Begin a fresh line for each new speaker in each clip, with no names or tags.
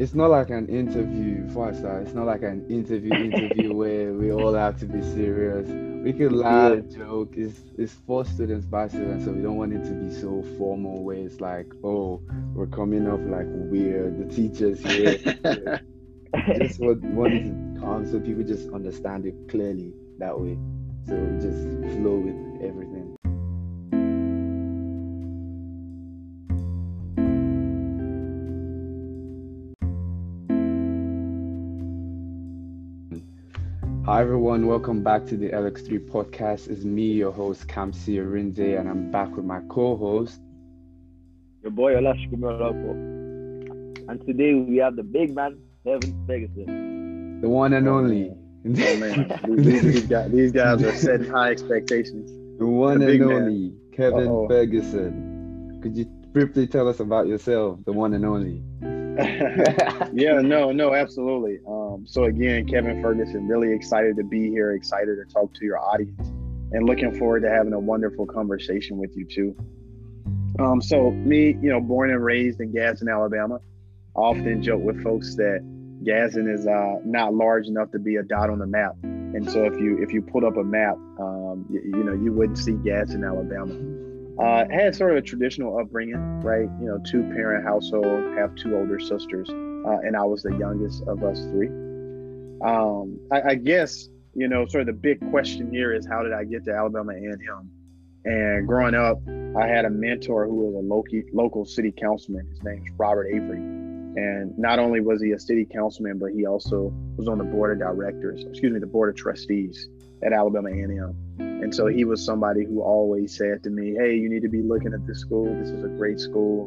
it's not like an interview I. It's not like an interview interview where we all have to be serious. We can laugh, yeah. joke. It's it's for students by students, so we don't want it to be so formal where it's like, oh, we're coming off like weird. The teachers here. just want, want it to calm so people just understand it clearly that way. So we just flow with everything. Hi everyone, welcome back to the LX3 podcast. It's me, your host Kamsi Arinde, and I'm back with my co-host.
Your boy Olashkumarapo. And today we have the big man, Kevin Ferguson.
The one and only.
Oh man, these, these, guys, these, guys, are setting high expectations.
The one the and only man. Kevin Uh-oh. Ferguson. Could you briefly tell us about yourself, the one and only?
Yeah, no, no, absolutely. Um, so again, Kevin Ferguson, really excited to be here, excited to talk to your audience, and looking forward to having a wonderful conversation with you too. Um, so me, you know, born and raised in Gadsden, Alabama. Often joke with folks that Gadsden is uh, not large enough to be a dot on the map, and so if you if you put up a map, um, you, you know, you wouldn't see Gadsden, Alabama. Uh, had sort of a traditional upbringing, right? You know, two parent household, have two older sisters, uh, and I was the youngest of us three. Um, I, I, guess you know, sort of the big question here is how did I get to Alabama A&M? And growing up, I had a mentor who was a local local city councilman. His name is Robert Avery, and not only was he a city councilman, but he also was on the board of directors, excuse me, the board of trustees at Alabama A&M. And so he was somebody who always said to me, "Hey, you need to be looking at this school. This is a great school.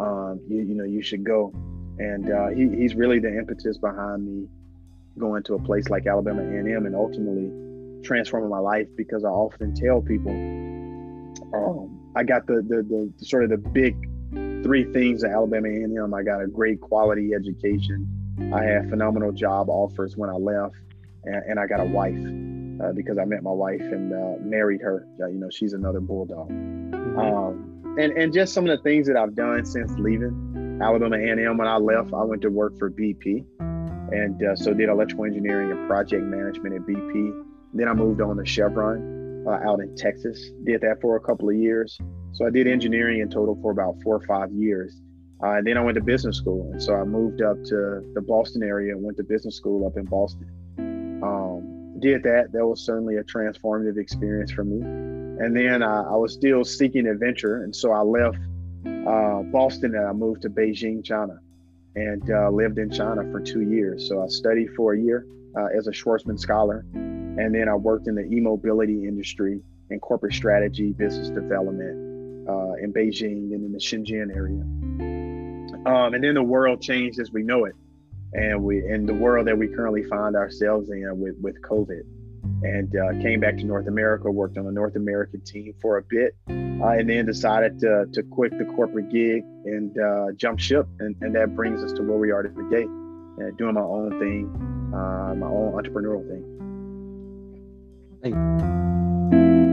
Um, you, you know, you should go." And uh, he, he's really the impetus behind me going to a place like Alabama A&M and ultimately transforming my life because I often tell people um, I got the, the, the sort of the big three things at Alabama A&M. I got a great quality education. I had phenomenal job offers when I left, and, and I got a wife uh, because I met my wife and uh, married her. Uh, you know, she's another bulldog. Mm-hmm. Um, and and just some of the things that I've done since leaving Alabama A&M. When I left, I went to work for BP, and uh, so did electrical engineering and project management at BP. Then I moved on to Chevron uh, out in Texas. Did that for a couple of years. So I did engineering in total for about four or five years. Uh, and then I went to business school. And so I moved up to the Boston area and went to business school up in Boston. Did that. That was certainly a transformative experience for me. And then uh, I was still seeking adventure, and so I left uh, Boston and I moved to Beijing, China, and uh, lived in China for two years. So I studied for a year uh, as a Schwarzman scholar, and then I worked in the e-mobility industry and corporate strategy, business development uh, in Beijing and in the Shenzhen area. Um, and then the world changed as we know it and we in the world that we currently find ourselves in with with COVID. And uh, came back to North America, worked on the North American team for a bit, uh, and then decided to, to quit the corporate gig and uh, jump ship. And, and that brings us to where we are today, uh, doing my own thing, uh, my own entrepreneurial thing.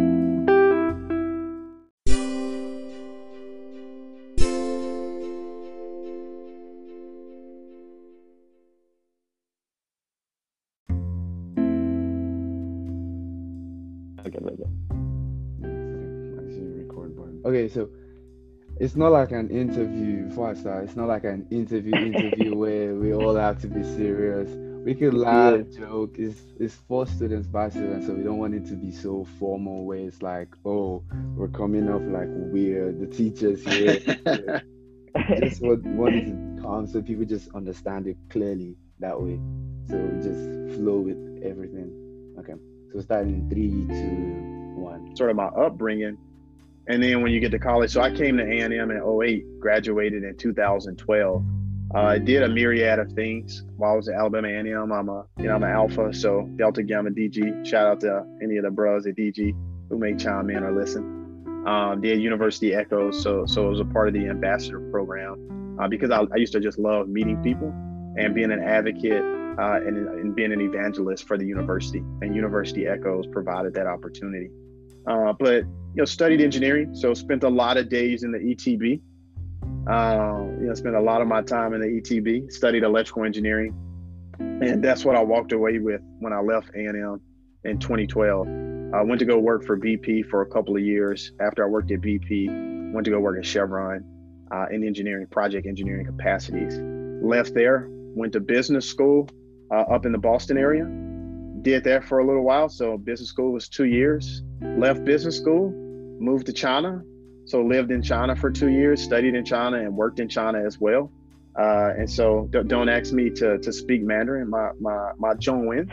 Okay, so it's not like an interview before I start. It's not like an interview interview where we all have to be serious. We can laugh, yeah. joke. It's it's for students by students, so we don't want it to be so formal where it's like, oh, we're coming off like weird. The teachers here. just want, want it to calm so people just understand it clearly that way. So we just flow with everything. Okay. So starting in three, two, one.
Sort of my upbringing and then when you get to college, so I came to A&M in 08, graduated in 2012. Uh, I did a myriad of things while I was at Alabama A&M. I'm a, you know, I'm an alpha, so Delta Gamma DG. Shout out to any of the bros at DG who may chime in or listen. Um, did University Echoes, so so it was a part of the ambassador program uh, because I, I, used to just love meeting people and being an advocate uh, and, and being an evangelist for the university. And University Echoes provided that opportunity. Uh, but you know, studied engineering, so spent a lot of days in the ETB. Um, you know, spent a lot of my time in the ETB, studied electrical engineering, and that's what I walked away with when I left A&M in 2012. I went to go work for BP for a couple of years. After I worked at BP, went to go work at Chevron uh, in engineering, project engineering capacities. Left there, went to business school uh, up in the Boston area. Did that for a little while. So business school was two years. Left business school, moved to China. So lived in China for two years, studied in China, and worked in China as well. Uh, and so don't, don't ask me to, to speak Mandarin. My my my Zhongwen,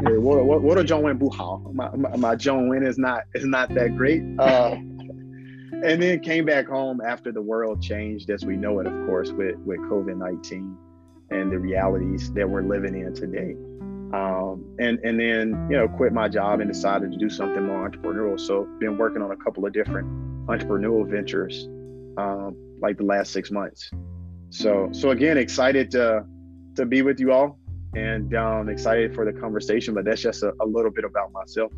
what what what a Zhongwen buhao. My my, my Zhongwen is not is not that great. Uh, and then came back home after the world changed as we know it, of course, with with COVID nineteen and the realities that we're living in today. Um, and and then you know quit my job and decided to do something more entrepreneurial. So been working on a couple of different entrepreneurial ventures um, like the last six months. So so again, excited to to be with you all and um, excited for the conversation. But that's just a, a little bit about myself.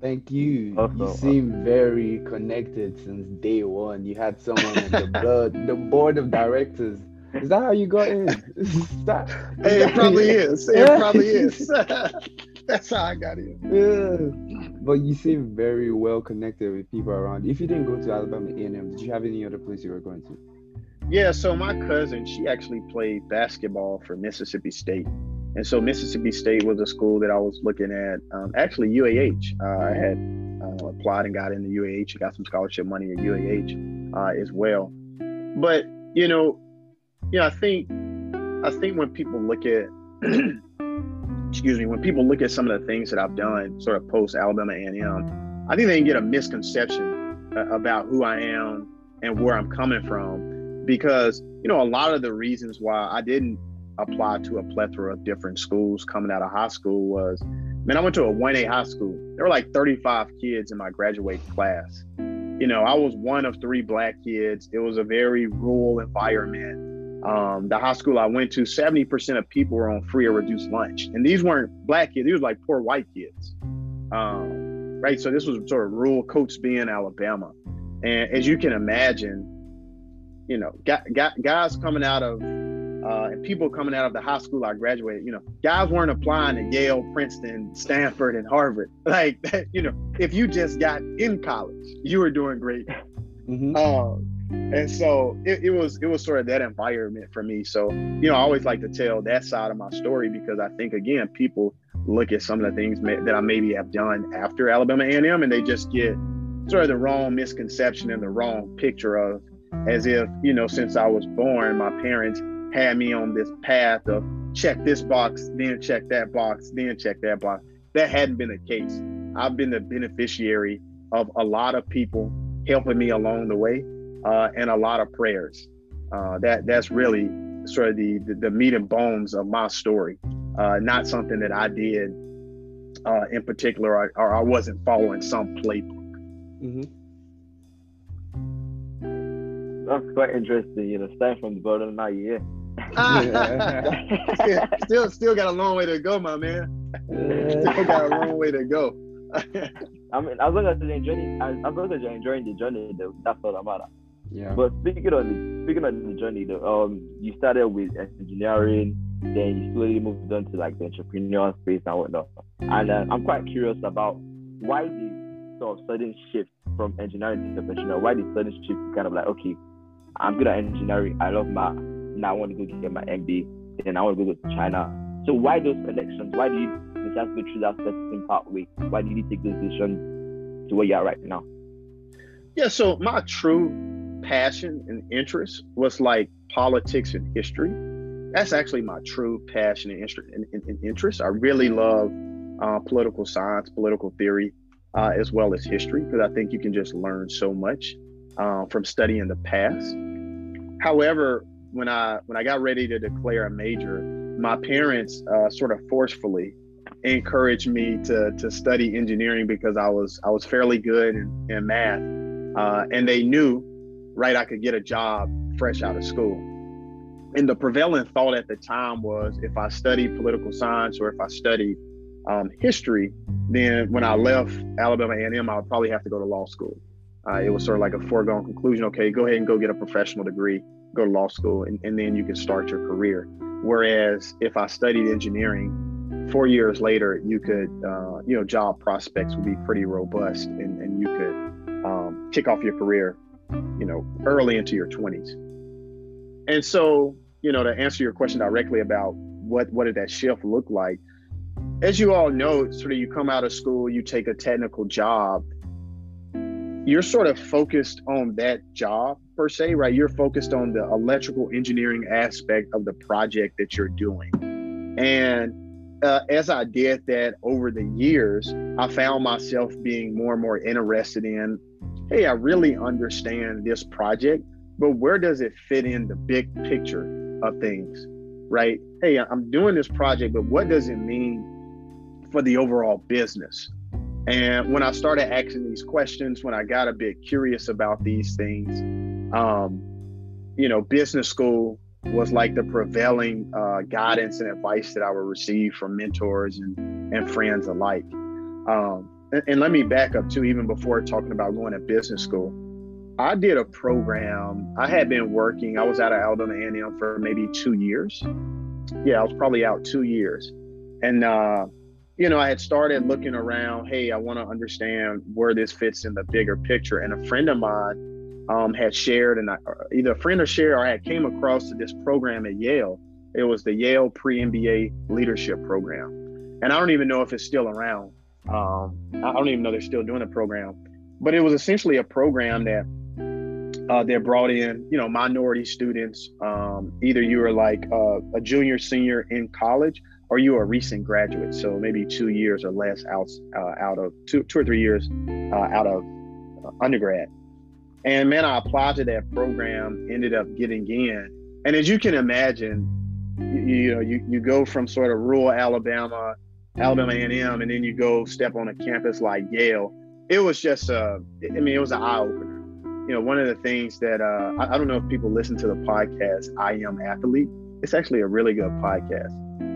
Thank you. You seem very connected since day one. You had someone in the blood, the board of directors. Is that how you got in?
That, hey, it probably is. It probably is. That's how I got in.
Yeah. But you seem very well connected with people around. If you didn't go to Alabama A&M, did you have any other place you were going to?
Yeah, so my cousin, she actually played basketball for Mississippi State. And so Mississippi State was a school that I was looking at. Um, actually, UAH. Uh, I had uh, applied and got into UAH. I got some scholarship money at UAH uh, as well. But you know, yeah, I think I think when people look at excuse me, when people look at some of the things that I've done, sort of post Alabama A&M, I think they can get a misconception uh, about who I am and where I'm coming from, because you know a lot of the reasons why I didn't apply to a plethora of different schools coming out of high school was, man, I went to a 1A high school. There were like 35 kids in my graduating class. You know, I was one of three black kids. It was a very rural environment. Um, the high school I went to, 70% of people were on free or reduced lunch. And these weren't black kids, these were like poor white kids. Um, right. So this was sort of rural Coats Bend, Alabama. And as you can imagine, you know, guys coming out of uh, and people coming out of the high school I graduated, you know, guys weren't applying to Yale, Princeton, Stanford, and Harvard. Like, you know, if you just got in college, you were doing great. Mm-hmm. Um, and so it, it, was it was sort of that environment for me. So you know, I always like to tell that side of my story because I think again, people look at some of the things that I maybe have done after Alabama A&M, and they just get sort of the wrong misconception and the wrong picture of as if you know, since I was born, my parents had me on this path of check this box, then check that box, then check that box. That hadn't been the case. I've been the beneficiary of a lot of people helping me along the way uh, and a lot of prayers. Uh, that that's really sort of the, the, the meat and bones of my story. Uh, not something that I did uh, in particular, or, or, I wasn't following some playbook. Mm-hmm.
That's quite interesting. You know, starting from the bottom, now yeah.
still, still got a long way to go, my man. still got a long way to go.
I mean, as long as you're enjoying, as, as long as you're enjoying the journey, though, that's all that matters.
Yeah.
But speaking on the speaking on the journey, though, um, you started with engineering, then you slowly moved on to like the entrepreneurial space and whatnot. And uh, I'm quite curious about why the sort of sudden shift from engineering to entrepreneurial. Why the sudden shift? Kind of like, okay, I'm good at engineering. I love math now I want to go get my MBA, then I want to go to China. So why those connections? Why do you decide to go through that certain pathway? Why did you take those decisions to where you are right now?
Yeah, so my true passion and interest was like politics and history. That's actually my true passion and interest. I really love uh, political science, political theory, uh, as well as history, because I think you can just learn so much uh, from studying the past. However, when I when I got ready to declare a major, my parents uh, sort of forcefully encouraged me to to study engineering because I was I was fairly good in, in math, uh, and they knew right I could get a job fresh out of school. And the prevailing thought at the time was if I studied political science or if I studied um, history, then when I left Alabama A&M, I would probably have to go to law school. uh, it was sort of like a foregone conclusion. Okay, go ahead and go get a professional degree, go to law school, and, and then you can start your career. Whereas if I studied engineering, four years later, you could, uh, you know, job prospects would be pretty robust, and, and you could um, kick off your career, you know, early into your 20s. And so, you know, to answer your question directly about what what did that shift look like, as you all know, sort of you come out of school, you take a technical job you're sort of focused on that job per se, right? You're focused on the electrical engineering aspect of the project that you're doing. And uh, as I did that over the years, I found myself being more and more interested in hey, I really understand this project, but where does it fit in the big picture of things, right? Hey, I'm doing this project, but what does it mean for the overall business? And when I started asking these questions, when I got a bit curious about these things, um, you know, business school was like the prevailing uh, guidance and advice that I would receive from mentors and, and friends alike. Um, and, and let me back up too, even before talking about going to business school. I did a program. I had been working. I was out of Alabama A&M for maybe two years. Yeah, I was probably out two years, and uh, you know, I had started looking around, hey, I want to understand where this fits in the bigger picture. And a friend of mine um, had shared, and I, either a friend or share, or I had came across to this program at Yale. It was the Yale Pre MBA Leadership Program, and I don't even know if it's still around. Um, I don't even know they're still doing the program, but it was essentially a program that uh, they brought in, you know, minority students. Um, either you were like uh, a junior, senior in college, or you are a recent graduate, so maybe two years or less out uh, out of two two or three years uh, out of undergrad. And man, I applied to that program, ended up getting in. And as you can imagine, you, you know, you, you go from sort of rural Alabama, Alabama A&M, and then you go step on a campus like Yale. It was just, uh, I mean, it was an eye opener. You know, one of the things that uh, I, I don't know if people listen to the podcast, I Am Athlete. It's actually a really good podcast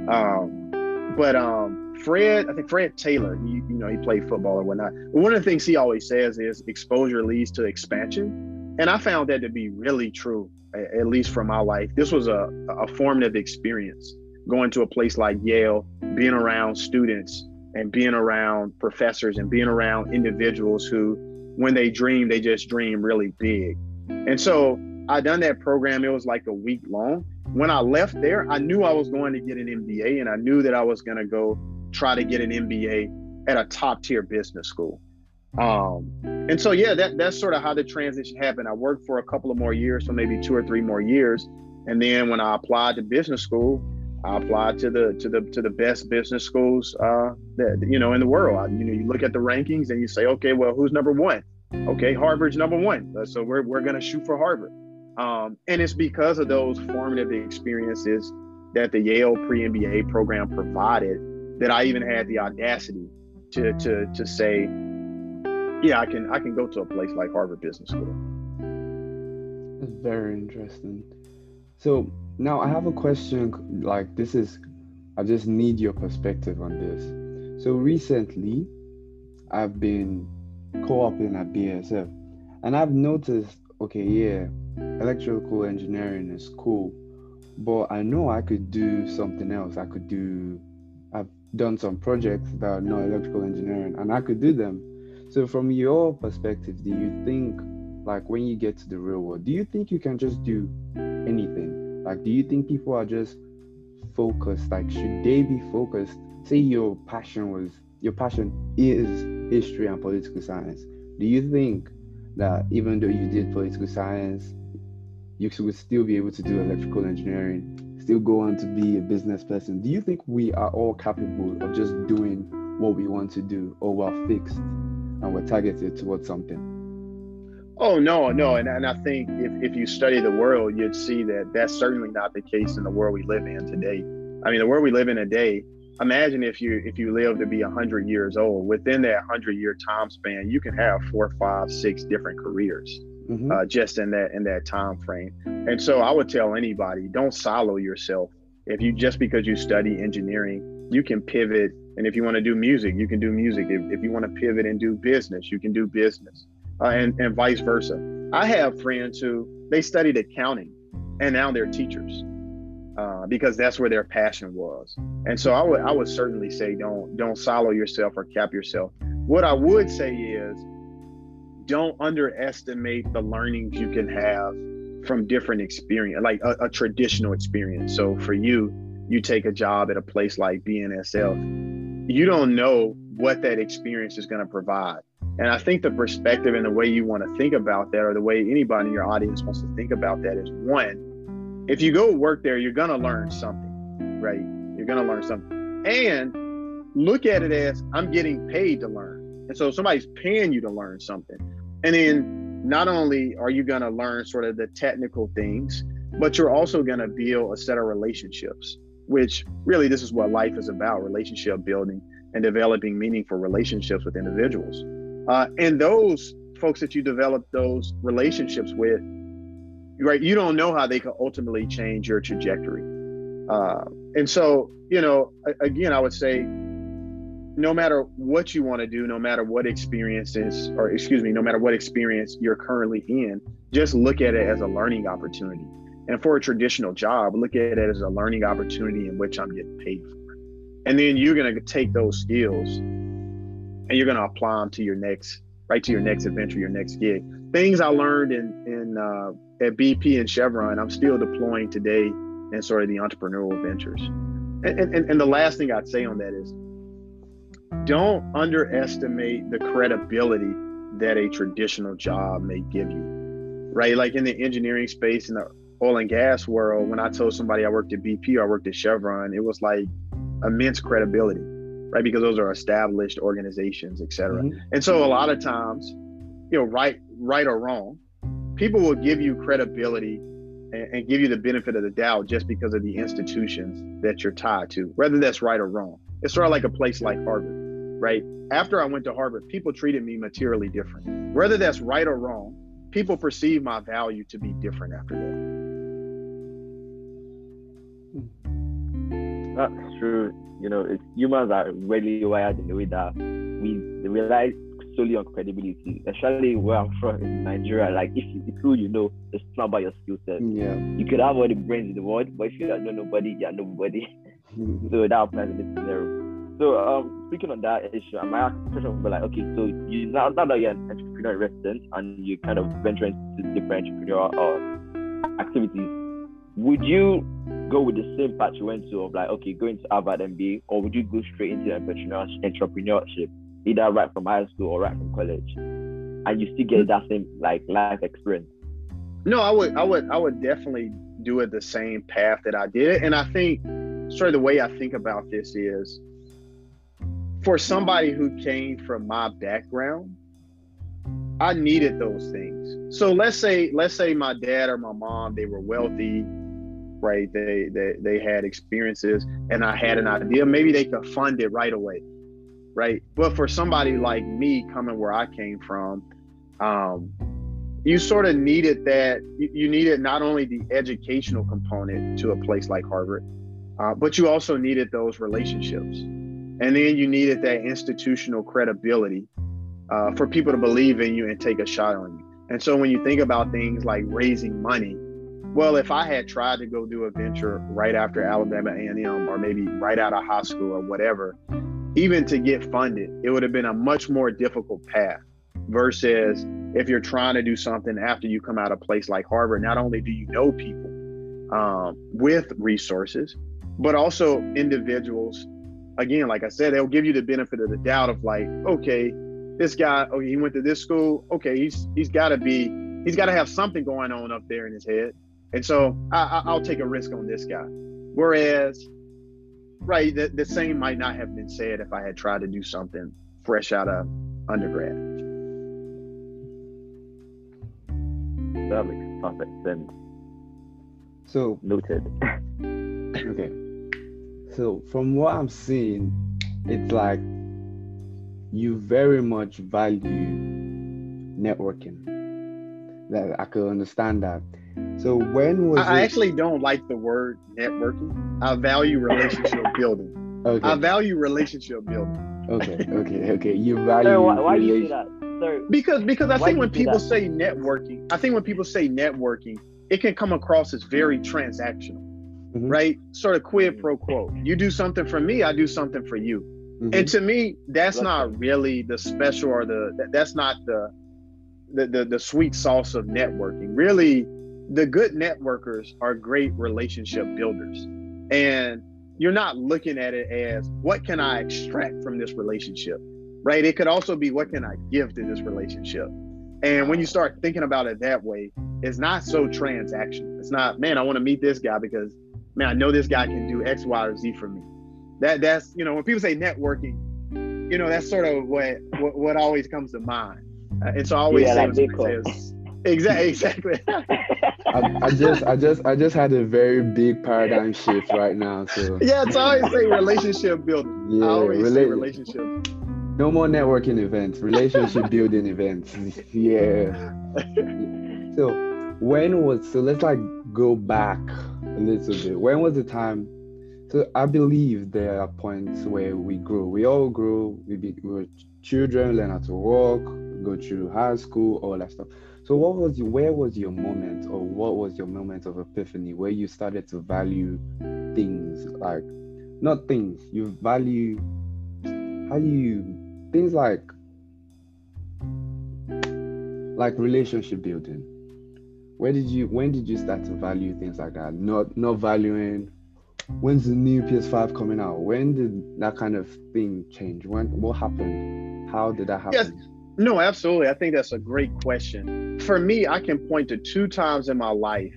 um, but um, Fred, I think Fred Taylor, he, you know, he played football or whatnot. But one of the things he always says is exposure leads to expansion. And I found that to be really true, at least for my life. This was a, a formative experience going to a place like Yale, being around students and being around professors and being around individuals who, when they dream, they just dream really big. And so I done that program. It was like a week long when I left there, I knew I was going to get an MBA and I knew that I was going to go try to get an MBA at a top tier business school. Um, and so, yeah, that, that's sort of how the transition happened. I worked for a couple of more years, so maybe two or three more years. And then when I applied to business school, I applied to the to the to the best business schools uh, that you know in the world. I, you know, you look at the rankings and you say, okay, well, who's number one? Okay, Harvard's number one, so we're we're gonna shoot for Harvard. Um, and it's because of those formative experiences that the Yale pre MBA program provided that I even had the audacity to, to, to say, yeah, I can I can go to a place like Harvard Business School.
Very interesting. So now I have a question. Like this is, I just need your perspective on this. So recently, I've been co-oping at BNSF, and I've noticed. Okay, yeah, electrical engineering is cool, but I know I could do something else. I could do, I've done some projects that are not electrical engineering and I could do them. So, from your perspective, do you think, like, when you get to the real world, do you think you can just do anything? Like, do you think people are just focused? Like, should they be focused? Say your passion was, your passion is history and political science. Do you think that even though you did political science, you would still be able to do electrical engineering, still go on to be a business person. Do you think we are all capable of just doing what we want to do, or we're fixed and we're targeted towards something?
Oh no, no, and, and I think if, if you study the world, you'd see that that's certainly not the case in the world we live in today. I mean, the world we live in today. Imagine if you if you live to be hundred years old. Within that hundred year time span, you can have four, five, six different careers mm-hmm. uh, just in that in that time frame. And so I would tell anybody, don't silo yourself. If you just because you study engineering, you can pivot. And if you want to do music, you can do music. If, if you want to pivot and do business, you can do business. Uh, and and vice versa. I have friends who they studied accounting, and now they're teachers uh, because that's where their passion was. And so I would I would certainly say don't don't silo yourself or cap yourself. What I would say is don't underestimate the learnings you can have from different experience, like a, a traditional experience. So for you, you take a job at a place like BNSF, you don't know what that experience is going to provide. And I think the perspective and the way you want to think about that, or the way anybody in your audience wants to think about that, is one, if you go work there, you're going to learn something, right? You're going to learn something. And look at it as I'm getting paid to learn. And so somebody's paying you to learn something. And then not only are you going to learn sort of the technical things, but you're also going to build a set of relationships, which really this is what life is about relationship building and developing meaningful relationships with individuals. Uh, and those folks that you develop those relationships with, right, you don't know how they can ultimately change your trajectory. Uh, and so, you know, again, I would say no matter what you want to do, no matter what experiences, or excuse me, no matter what experience you're currently in, just look at it as a learning opportunity. And for a traditional job, look at it as a learning opportunity in which I'm getting paid for. And then you're going to take those skills and you're going to apply them to your next, right to your next adventure, your next gig. Things I learned in, in uh, at BP and Chevron, I'm still deploying today in sort of the entrepreneurial ventures. And, and, and the last thing I'd say on that is don't underestimate the credibility that a traditional job may give you, right? Like in the engineering space, in the oil and gas world, when I told somebody I worked at BP or I worked at Chevron, it was like immense credibility, right? Because those are established organizations, et cetera. Mm-hmm. And so a lot of times, you know, right, right or wrong, people will give you credibility and, and give you the benefit of the doubt just because of the institutions that you're tied to, whether that's right or wrong. It's sort of like a place like Harvard right? After I went to Harvard, people treated me materially different. Whether that's right or wrong, people perceive my value to be different after
that. That's true. You know, it's, humans are really wired in the way that we rely solely on credibility, especially where I'm from in Nigeria. Like, if you, who you know, it's not about your skill set.
Yeah.
You could have all the brains in the world, but if you don't know nobody, you're nobody. so that applies in this scenario. So um, speaking on that issue, my question would be like, okay, so you now, now that you're an entrepreneur resident and you kind of venture into different entrepreneurial uh, activities, would you go with the same path you went to of like, okay, going to Harvard MBA, or would you go straight into entrepreneurship, either right from high school or right from college, and you still get hmm. that same like life experience?
No, I would, I would, I would definitely do it the same path that I did, it, and I think sort of the way I think about this is for somebody who came from my background, I needed those things. So let's say let's say my dad or my mom they were wealthy, right? They they they had experiences and I had an idea. Maybe they could fund it right away. Right. But for somebody like me coming where I came from, um, you sort of needed that you, needed not only the educational component to a place like Harvard, uh, but you also needed those relationships and then you needed that institutional credibility uh, for people to believe in you and take a shot on you. And so when you think about things like raising money, well, if I had tried to go do a venture right after Alabama A&M or maybe right out of high school or whatever, even to get funded, it would have been a much more difficult path versus if you're trying to do something after you come out of a place like Harvard, not only do you know people um, with resources, but also individuals again, like I said, they'll give you the benefit of the doubt of like, okay, this guy, oh, he went to this school. Okay, he's he's got to be, he's got to have something going on up there in his head, and so I, I'll take a risk on this guy. Whereas, right, the, the same might not have been said if I had tried to do something fresh out of undergrad.
That makes perfect sense.
So
noted.
okay. So from what I'm seeing, it's like you very much value networking. That I could understand that. So when was
I,
it...
actually don't like the word networking. I value relationship building. Okay. I value relationship building.
Okay, okay, okay. You value.
why, why do you say that? sorry.
Because because I think when people
that?
say networking, I think when people say networking, it can come across as very transactional,
Mhm.
right? Sort of quid pro quo. You do something for me, I do something for you.
Mhm.
And to me, that's
Love
not really the special or the that- that's not the the, the the sweet sauce of networking. Really, the good networkers are great relationship builders. And you're not looking at it as what can I extract from this relationship? Right? It could also be what can I give to this relationship? And when you start thinking about it that way, it's not so transactional. It's not, man, I want to meet this guy because man, I know this guy can do X, Y, or Z for me. That that's you know, when people say networking, you know, that's sort of what what, what always comes to mind. Uh, and so I always
Yeah, like
says- exactly exactly.
I, I just I just I just had a very big paradigm shift right now. So
yeah, it's always say relationship building.
yeah,
I always say relationship.
no more networking events, relationship building events. Yeah. So when was so let's like go back a little bit. When was the time? So I believe there are points where we grow. We all grow. We be we were children, learn how to walk, go through high school, all that stuff. So what was your, where was your moment, or what was your moment of epiphany where you started to value things? Like not things you value how do you things like like relationship building. Where did you when did you start to value things like that? Not not valuing when's the new ps5 coming out? When did that kind of thing change? When what happened? How did that happen?
Yes. No, absolutely. I think that's a great question. For me, I can point to two times in my life,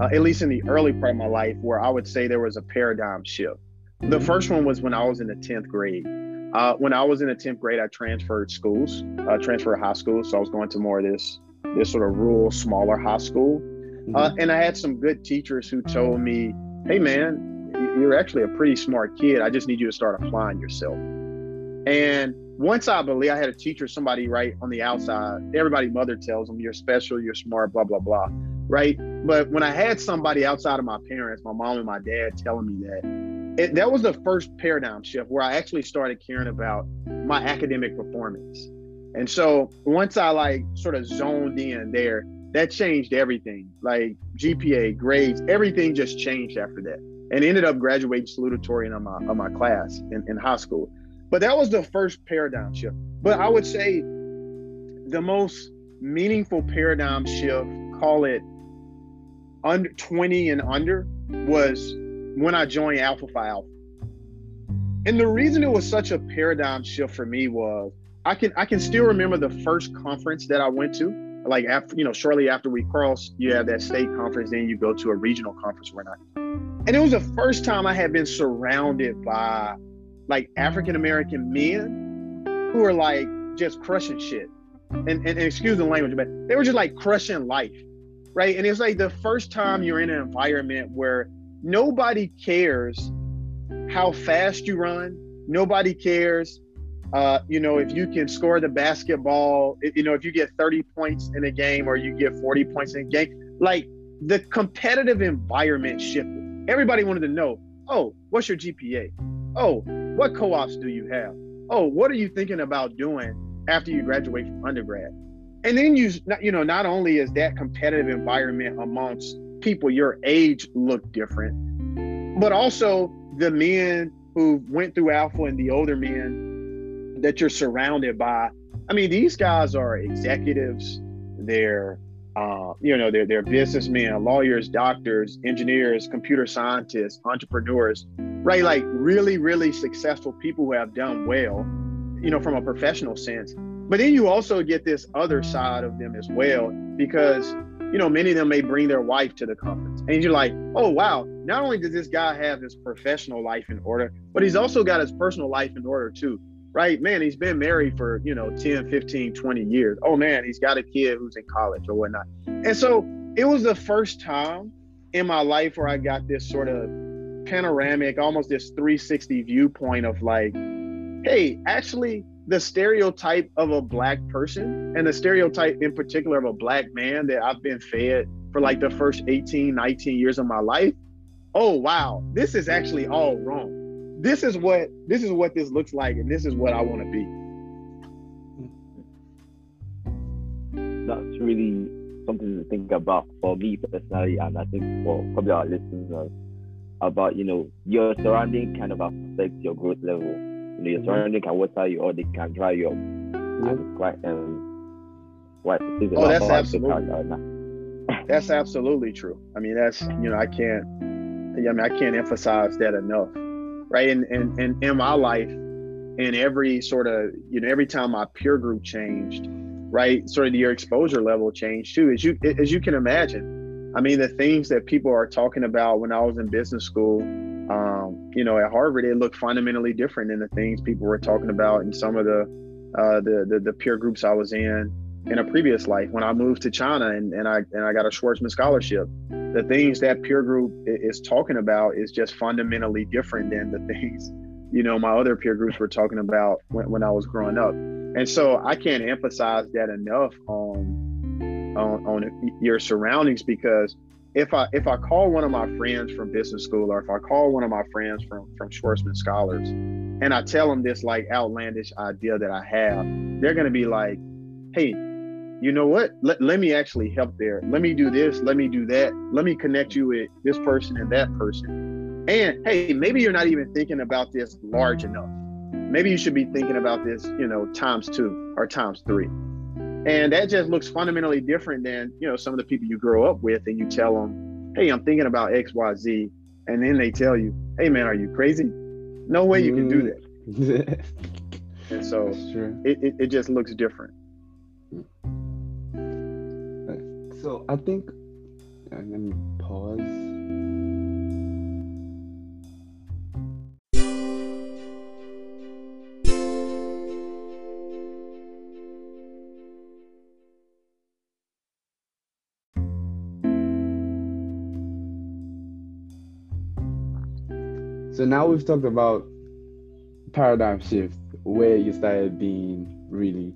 uh, at least in the early part of my life, where I would say there was a paradigm shift. The first one was when I was in the 10th grade. Uh, when I was in the 10th grade, I transferred schools, uh, transferred high school. So I was going to more of this, this sort of rural, smaller high school. Uh,
Mhm.
and I had some good teachers who told me, hey, man, you're actually a pretty smart kid. I just need you to start applying yourself. And once I believe I had a teacher, somebody right on the outside, everybody mother tells them you're special, you're smart, blah, blah, blah. Right. But when I had somebody outside of my parents, my mom and my dad telling me that, it, that was the first paradigm shift where I actually started caring about my academic performance. And so once I like sort of zoned in there, that changed everything. Like GPA, grades, everything just changed after that. And ended up graduating salutatorian of my of my class in, in high school. But that was the first paradigm shift. But I would say the most meaningful paradigm shift, call it under 20 and under, was when I joined Alpha Phi Alpha. And the reason it was such a paradigm shift for me was I can I can still remember the first conference that I went to. Like after, you know, shortly after we crossed, you have that state conference, then you go to a regional conference. And it was the first time I had been surrounded by like African American men who were like just crushing shit. And, and, and excuse the language, but they were just like crushing life. Right. And it's like the first time you're in an environment where nobody cares how fast you run. Nobody cares, uh, you know, if you can score the basketball, if, you know, if you get 30 points in a game or you get 40 points in a game. Like the competitive environment shifted. Everybody wanted to know, oh, what's your GPA? Oh, what co-ops do you have? Oh, what are you thinking about doing after you graduate from undergrad? And then you, you know, not only is that competitive environment amongst people your age look different, but also the men who went through alpha and the older men that you're surrounded by. I mean, these guys are executives. They're, uh, you know, they're they're businessmen, lawyers, doctors, engineers, computer scientists, entrepreneurs, right? Like really, really successful people who have done well, you know, from a professional sense. But then you also get this other side of them as well, because you know, many of them may bring their wife to the conference. And you're like, oh, wow, not only does this guy have his professional life in order, but he's also got his personal life in order too, right? Man, he's been married for, you know, 10, 15, 20 years. Oh, man, he's got a kid who's in college or whatnot. And so it was the first time in my life where I got this sort of panoramic, almost this 360 viewpoint of like, hey, actually, the stereotype of a black person and the stereotype in particular of a black man that I've been fed for like the first 18, 19 years of my life. Oh wow, this is actually all wrong. This is what this is what this looks like, and this is what I want to be.
that's really something to think about for me personally, and I think for probably our listeners about you know your surrounding kind of affects your growth level. You know, your mm-hmm. surrounding can water you or they can dry you up. And quite um, quite.
Oh, that's absolutely. that's absolutely true. I mean, that's you know, I can't. I mean, I can't emphasize that enough, right? And and and in my life, in every sort of you know, every time my peer group changed, right? Sort of your exposure level changed too, as you as you can imagine I mean, the things that people are talking about when I was in business school, um, you know, at Harvard, it looked fundamentally different than the things people were talking about in some of the, uh, the, the, the peer groups I was in in a previous life. When I moved to China and, and I and I got a Schwarzman scholarship, the things that peer group is talking about is just fundamentally different than the things, you know, my other peer groups were talking about when, when I was growing up. And so I can't emphasize that enough on on, on your surroundings because if I if I call one of my friends from business school or if I call one of my friends from from Schwarzman scholars and I tell them this like outlandish idea that I have, they're gonna be like, hey, you know what? Let, let me actually help there. Let me do this, let me do that, let me connect you with this person and that person. And hey, maybe you're not even thinking about this large enough. Maybe you should be thinking about this, you know, times two or times three. And that just looks fundamentally different than you know some of the people you grow up with and you tell them hey i'm thinking about xyz and then they tell you hey man are you crazy? No way you can do mm. that. And so it, it, it just looks different
so i think uh, let me pause So now we've talked about paradigm shift, where you started being really.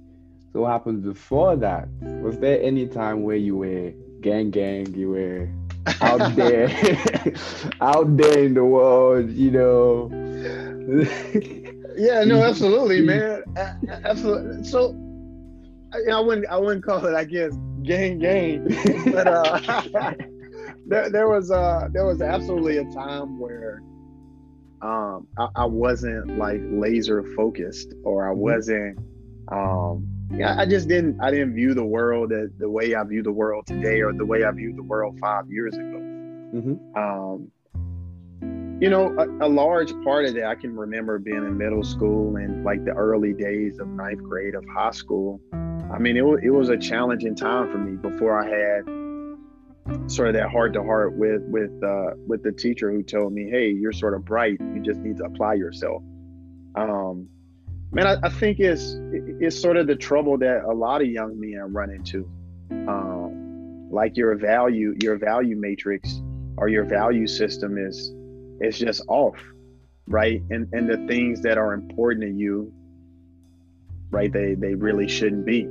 So what happened before that? Was there any time where you were gang gang, you were out there, out there in the world, you know?
yeah, no, absolutely, man, absolutely. So I, wouldn't, I wouldn't call it, I guess, gang gang, but uh, there, there was, uh, there was absolutely a time where um, I, I, wasn't like laser focused or I mm-hmm. wasn't um, yeah, I just didn't I didn't view the world the, the way I view the world today or the way I viewed the world five years ago. Mm-hmm. Um, you know, a, a, large part of that I can remember being in middle school and like the early days of ninth grade of high school. I mean, it, it was a challenging time for me before I had sort of that heart to heart with with uh, with the teacher who told me, "Hey, you're sort of bright. You just need to apply yourself." Um, man, I, I think it's it's sort of the trouble that a lot of young men run into. Um, like your value your value matrix or your value system is is just off, right? And and the things that are important to you, right? They they really shouldn't be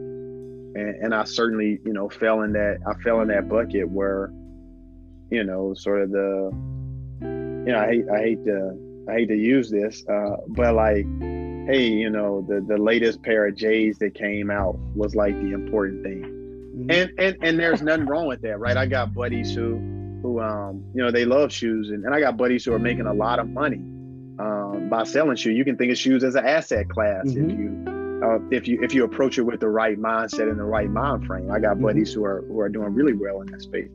and, and I certainly you know fell in that I fell in that bucket where you know sort of the you know I hate I hate to I hate to use this uh, but like hey you know the the latest pair of J's that came out was like the important thing mm-hmm. and and and there's nothing wrong with that right I got buddies who who um you know they love shoes and, and I got buddies who are making a lot of money um, by selling shoes you can think of shoes as an asset class mm-hmm. if you uh, if you if you approach it with the right mindset and the right mind frame. I got mm-hmm. buddies who are who are doing really well in that space.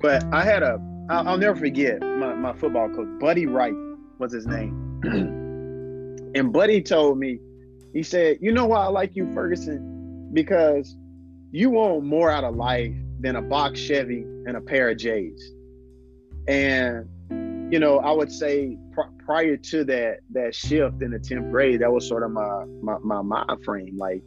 But I had a I'll, I'll never forget my, my football coach, Buddy Wright was his name. and Buddy told me, he said, you know why I like you, Ferguson? Because you want more out of life than a box Chevy and a pair of J's. And you know, I would say pr- prior to that that shift in the tenth grade, that was sort of my, my my mind frame. Like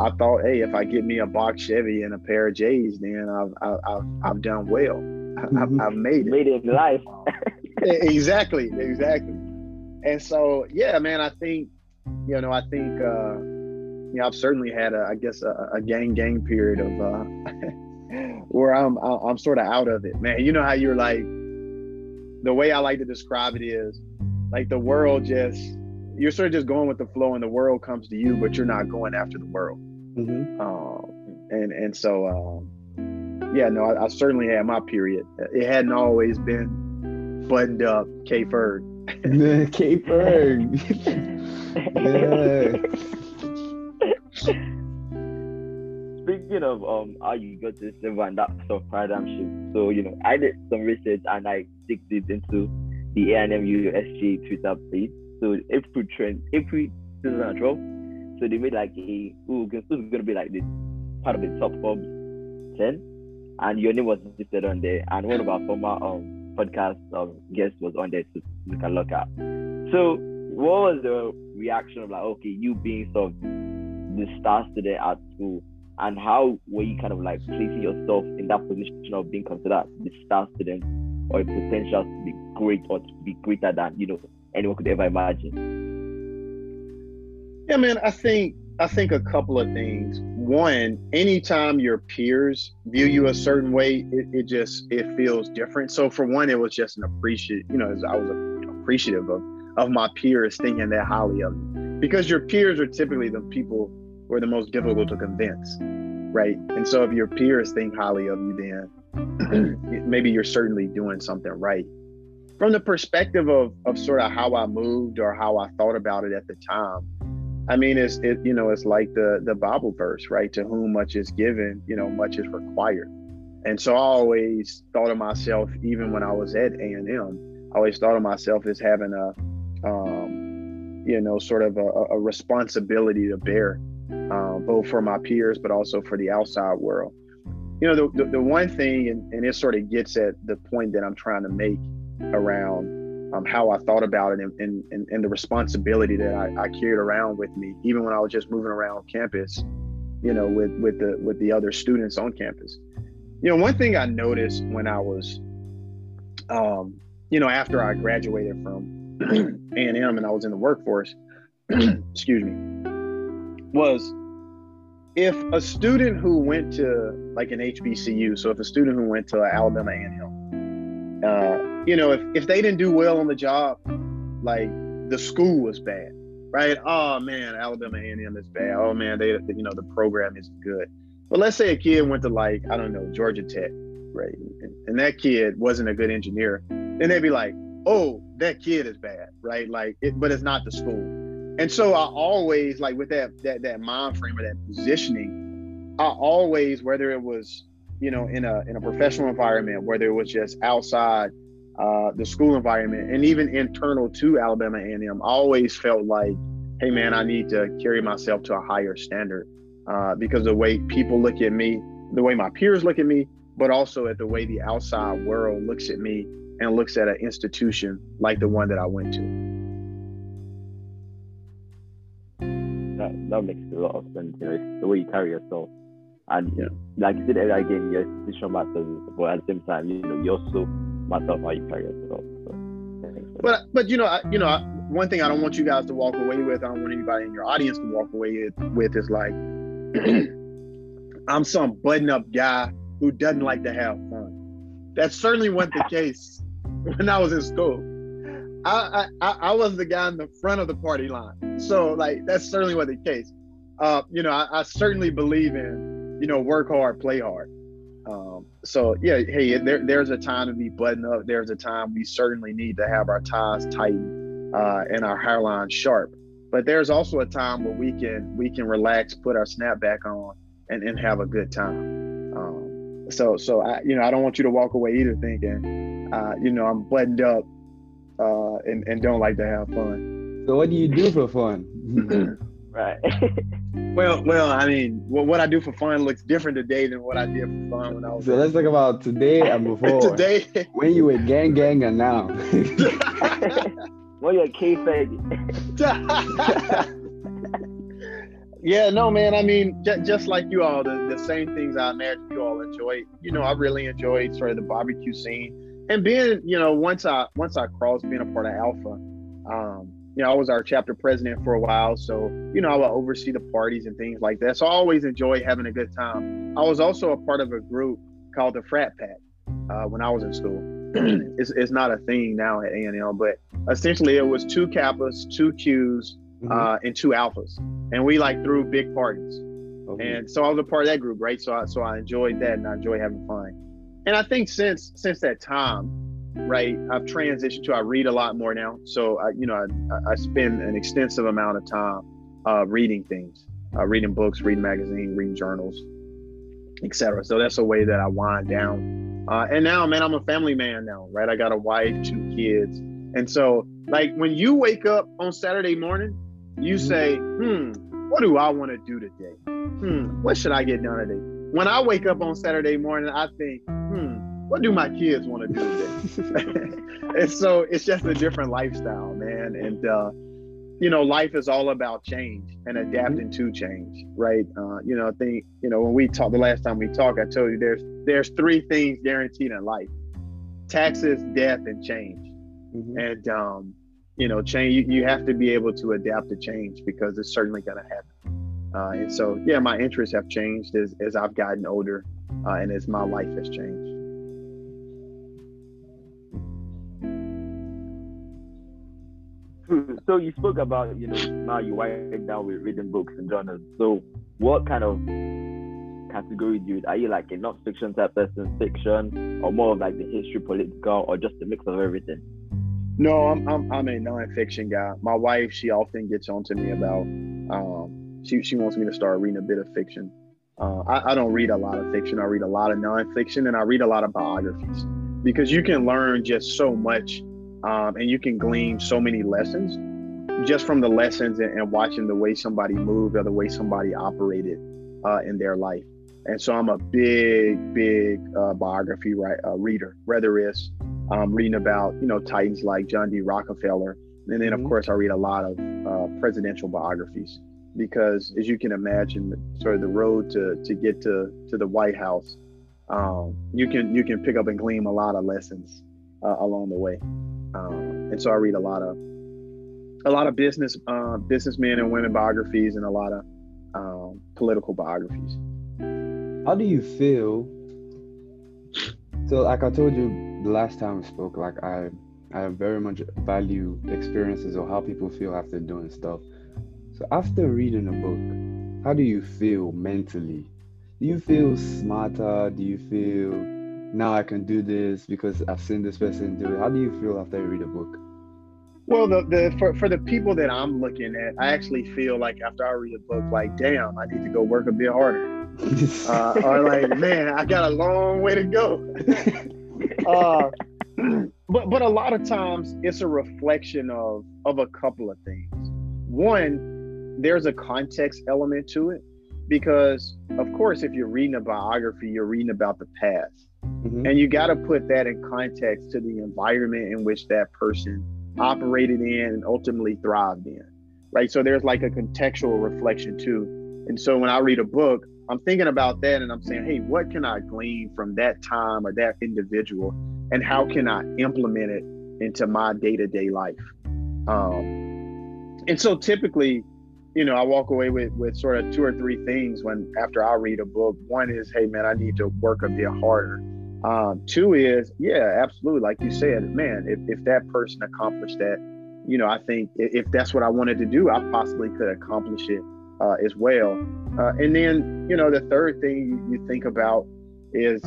I thought, hey, if I get me a box Chevy and a pair of J's, then I've I've I've done well. Mm-hmm. I've, I've made it.
Made it in life.
exactly, exactly. And so, yeah, man, I think you know, I think uh, you know, I've certainly had a, I guess, a, a gang gang period of uh, where I'm I'm sort of out of it, man. You know how you're like the way I like to describe it is like the world just you're sort of just going with the flow and the world comes to you, but you're not going after the world. Mm-hmm. Um, and and so um, yeah, no, I, I, certainly had my period. It hadn't always been buttoned up, K
K Ferg.
Speaking of um how you got to silver and that sort of paradigm so you know I did some research and I dig deep into the A&M SG Twitter page. So April trend, April 2012. So they made like a who who's gonna be like the part of the top Forbes 10, and your name was listed on there, and one of our former um podcast um, guests was on there to look at look at. So what was the reaction of like okay you being sort of the star student at school and how were you kind of like placing yourself in that position of being considered the star student or a potential to be great or to be greater than you know anyone could ever imagine?
Yeah, man, I think I think a couple of things. One, anytime your peers view you a certain mm. way, it, it just it feels different. So for one, it was just an appreciate, you know, I was appreciative of of my peers thinking that highly of me. Because your peers are typically the people who are the most difficult to convince, right? And so if your peers think highly of you, then maybe you're certainly doing something right. From the perspective of of sort of how I moved or how I thought about it at the time, I mean, it's it you know it's like the the Bible verse, right? To whom much is given, you know, much is required. And so I always thought of myself, even when I was at A and M, I always thought of myself as having a, um, you know, sort of a, a responsibility to bear, uh, both for my peers, but also for the outside world. You know, the, the, the one thing, and, and it sort of gets at the point that I'm trying to make around um, how I thought about it and, and, and, the responsibility that I, I, carried around with me, even when I was just moving around campus, you know, with, with the with the other students on campus. You know, one thing I noticed when I was, um, you know, after I graduated from A and M and I was in the workforce, excuse me, was if a student who went to like an HBCU, so if a student who went to Alabama A and M, uh, you know, if, if they didn't do well on the job, like the school was bad, right? Oh man, Alabama A&M is bad. Oh man, they you know the program is good. But let's say a kid went to like I don't know Georgia Tech, right? And, and that kid wasn't a good engineer, then they'd be like, oh, that kid is bad, right? Like, it, but it's not the school. And so I always like with that that that mind frame or that positioning, I always whether it was you know in a in a professional environment, whether it was just outside uh, the school environment, and even internal to Alabama A&M, I always felt like, hey man, I need to carry myself to a higher standard uh, because the way people look at me, the way my peers look at me, but also at the way the outside world looks at me and looks at an institution like the one that I went to.
That, that makes a lot of sense. You know, the way you carry yourself. And yeah. like you said again, your institution matters, but at the same time, you know, you also myself. So,
but but you know I, you know one thing I don't want you guys to walk away with. I don't want anybody in your audience to walk away with is like I'm some button up guy who doesn't like to have fun. That certainly wasn't the case when I was in school. I, I I was the guy in the front of the party line. So like that's certainly what the case. Uh, you know, I, I certainly believe in, you know, work hard, play hard. So yeah, hey, there, there's a time to be buttoned up. There's a time we certainly need to have our ties tightened uh, and our hairline sharp. But there's also a time where we can we can relax, put our snap back on, and, and have a good time. Um, so so I you know I don't want you to walk away either thinking, uh, you know I'm buttoned up uh, and and don't like to have fun.
So what do you do for fun?
right.
Well, well, I mean, well, what I do for fun looks different today than what I did for fun when I was.
So let's talk about today and before.
today.
When you were gang gang and now.
well, you're K
Yeah, no, man. I mean, j- just like you all, the, the same things I imagine you all enjoy. You know, I really enjoyed sort of the barbecue scene and being, you know, once I once I crossed being a part of Alpha. Um, you know, I was our chapter president for a while. So, you know, I would oversee the parties and things like that. So I always enjoy having a good time. I was also a part of a group called the Frat Pack uh, when I was in school. it's, it's not a thing now at A&M, but essentially it was two Kappas, two Qs, mm-hmm. uh, and two Alphas. And we like threw big parties. Okay. And so I was a part of that group, right? So I, so I enjoyed that and I enjoy having fun. And I think since since that time, right, I've transitioned to I read a lot more now. So I, you know, I, I spend an extensive amount of time uh, reading things, uh, reading books, reading magazines, reading journals, etc. So that's a way that I wind down. Uh, and now, man, I'm a family man now, right? I got a wife, two kids, and so like when you wake up on Saturday morning, you mm-hmm. say, "Hmm, what do I want to do today? Hmm, what should I get done today?" When I wake up on Saturday morning, I think, "Hmm, what do my kids want to do today?" and so it's just a different lifestyle, man. And uh, you know, life is all about change and mm-hmm. adapting to change, right? Uh, you know, I think, you know, when we talked the last time we talked, I told you there's there's three things guaranteed in life: taxes, death, and change. Mm-hmm. And um, you know, change. You, you have to be able to adapt to change because it's certainly going to happen. Uh, and so, yeah, my interests have changed as as I've gotten older, uh, and as my life has changed.
So you spoke about you know now you wind down with reading books and journals. So what kind of category do you? Are you like a non-fiction type person, fiction, or more of like the history, political, or just a mix of everything?
No, I'm I'm, I'm a non-fiction guy. My wife, she often gets on to me about. Um, she she wants me to start reading a bit of fiction. Uh, I, I don't read a lot of fiction. I read a lot of non-fiction, and I read a lot of biographies because you can learn just so much um, and you can glean so many lessons just from the lessons and, and, watching the way somebody moved or the way somebody operated uh, in their life. And so I'm a big, big uh, biography right, uh, reader, whether it's um, reading about you know titans like John D. Rockefeller, and then mm-hmm. of course I read a lot of uh, presidential biographies because, as you can imagine, sort of the road to to get to to the White House, um, you can you can pick up and glean a lot of lessons uh, along the way. Um, and so I read a lot of a lot of business uh, businessmen and women biographies and a lot of um, political biographies.
How do you feel? So, like I told you the last time we spoke, like I I very much value experiences or how people feel after doing stuff. So after reading a book, how do you feel mentally? Do you feel smarter? Do you feel now I can do this because I've seen this person do it. How do you feel after you read a book?
Well, the, the for, for the people that I'm looking at, I actually feel like after I read a book, like, damn, I need to go work a bit harder. uh, or like, man, I got a long way to go. uh, but but a lot of times it's a reflection of of a couple of things. One, there's a context element to it because of course if you're reading a biography, you're reading about the past. Mm-hmm. And you got to put that in context to the environment in which that person operated in and ultimately thrived in. Right. So there's like a contextual reflection too. And so when I read a book, I'm thinking about that and I'm saying, hey, what can I glean from that time or that individual? And how can I implement it into my day to day life? Um, and so typically, you know, I walk away with with sort of two or three things when after I read a book. One is, hey man, I need to work a bit harder. Um, two is, yeah, absolutely, like you said, man, if if that person accomplished that, you know, I think if that's what I wanted to do, I possibly could accomplish it uh, as well. Uh, and then, you know, the third thing you, you think about is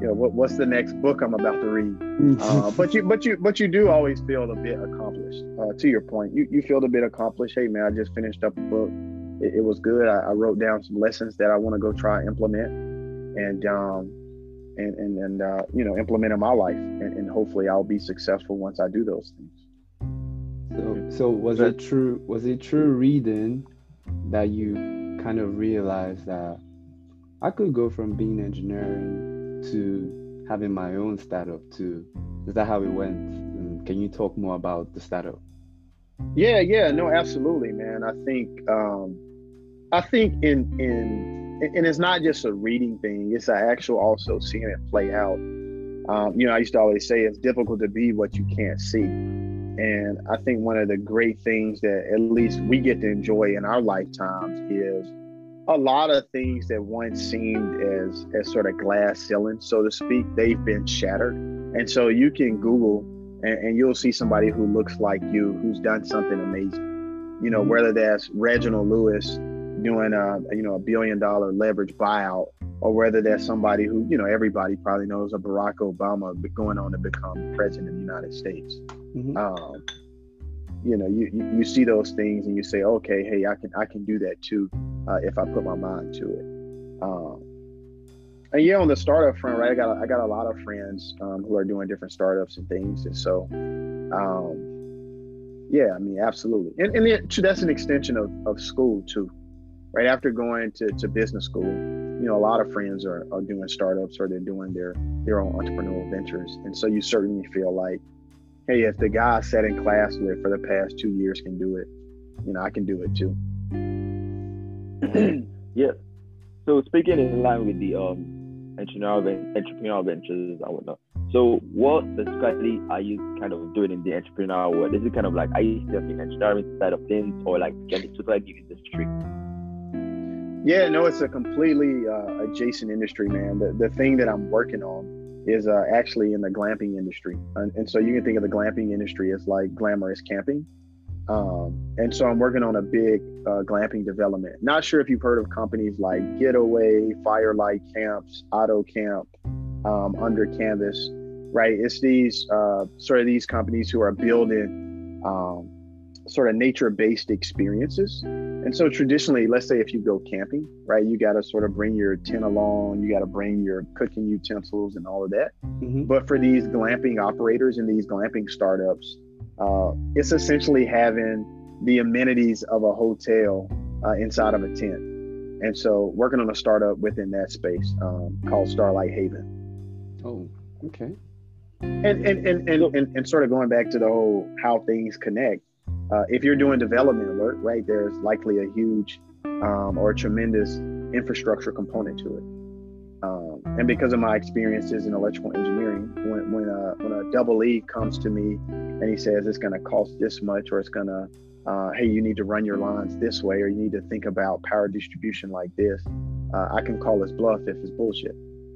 you know what, what's the next book I'm about to read. Uh, but you but you but you do always feel a bit accomplished. Uh, to your point, you you feel a bit accomplished. Hey man, I just finished up a book. It, it was good. I, I, wrote down some lessons that I want to go try implement, and um and and and uh, you know implement in my life, and, and hopefully I'll be successful once I do those things.
So so was it true? Was it true reading that you kind of realized that I could go from being engineering to having my own startup too. Is that how it went? And can you talk more about the startup?
Yeah, yeah, no, absolutely, man. I think um, I think in in and it's not just a reading thing; it's an actual also seeing it play out. Um, you know, I used to always say it's difficult to be what you can't see, and I think one of the great things that at least we get to enjoy in our lifetimes is a lot of things that once seemed as as sort of glass ceiling, so to speak, they've been shattered. And so you can Google and, and you'll see somebody who looks like you who's done something amazing. You know, whether that's Reginald Lewis doing a you know a billion dollar leverage buyout, or whether that's somebody who you know everybody probably knows a Barack Obama going on to become president of the United States. Mm-hmm. Um, you know, you, you see those things and you say, okay, hey, I can I can do that too uh, if I put my mind to it. Um, and yeah, on the startup front, right? I got I got a lot of friends um, who are doing different startups and things, and so, um, yeah, I mean, absolutely, and and it, that's an extension of, of school too, right? After going to, to business school, you know, a lot of friends are, are doing startups or they're doing their their own entrepreneurial ventures, and so you certainly feel like, hey, if the guy I sat in class with for the past two years can do it, you know, I can do it too.
yeah. So speaking in line with the um entrepreneurial, entrepreneurial ventures and whatnot. So, what specifically are you kind of doing in the entrepreneurial world? Is it kind of like are you still in the engineering side of things, or like can it totally new industry?
Yeah, no, it's a completely uh, adjacent industry, man. The the thing that I'm working on is uh, actually in the glamping industry, and, and so you can think of the glamping industry as like glamorous camping. Um, and so I'm working on a big uh, glamping development. Not sure if you've heard of companies like Getaway, Firelight Camps, AutoCamp, um, Under Canvas, right? It's these uh, sort of these companies who are building um, sort of nature-based experiences. And so traditionally, let's say if you go camping, right, you got to sort of bring your tent along, you got to bring your cooking utensils and all of that. Mm-hmm. But for these glamping operators and these glamping startups, uh, it's essentially having the amenities of a hotel uh, inside of a tent. And so working on a startup within that space um, called Starlight Haven.
Oh, okay.
And and, and, and, and, and sort of going back to the whole how things connect. Uh, if you're doing development work, right, there's likely a huge um, or a tremendous infrastructure component to it. Um, and because of my experiences in electrical engineering, when when a, when a double E comes to me and he says it's going to cost this much or it's going to uh, hey you need to run your lines this way or you need to think about power distribution like this uh, i can call this bluff if it's bullshit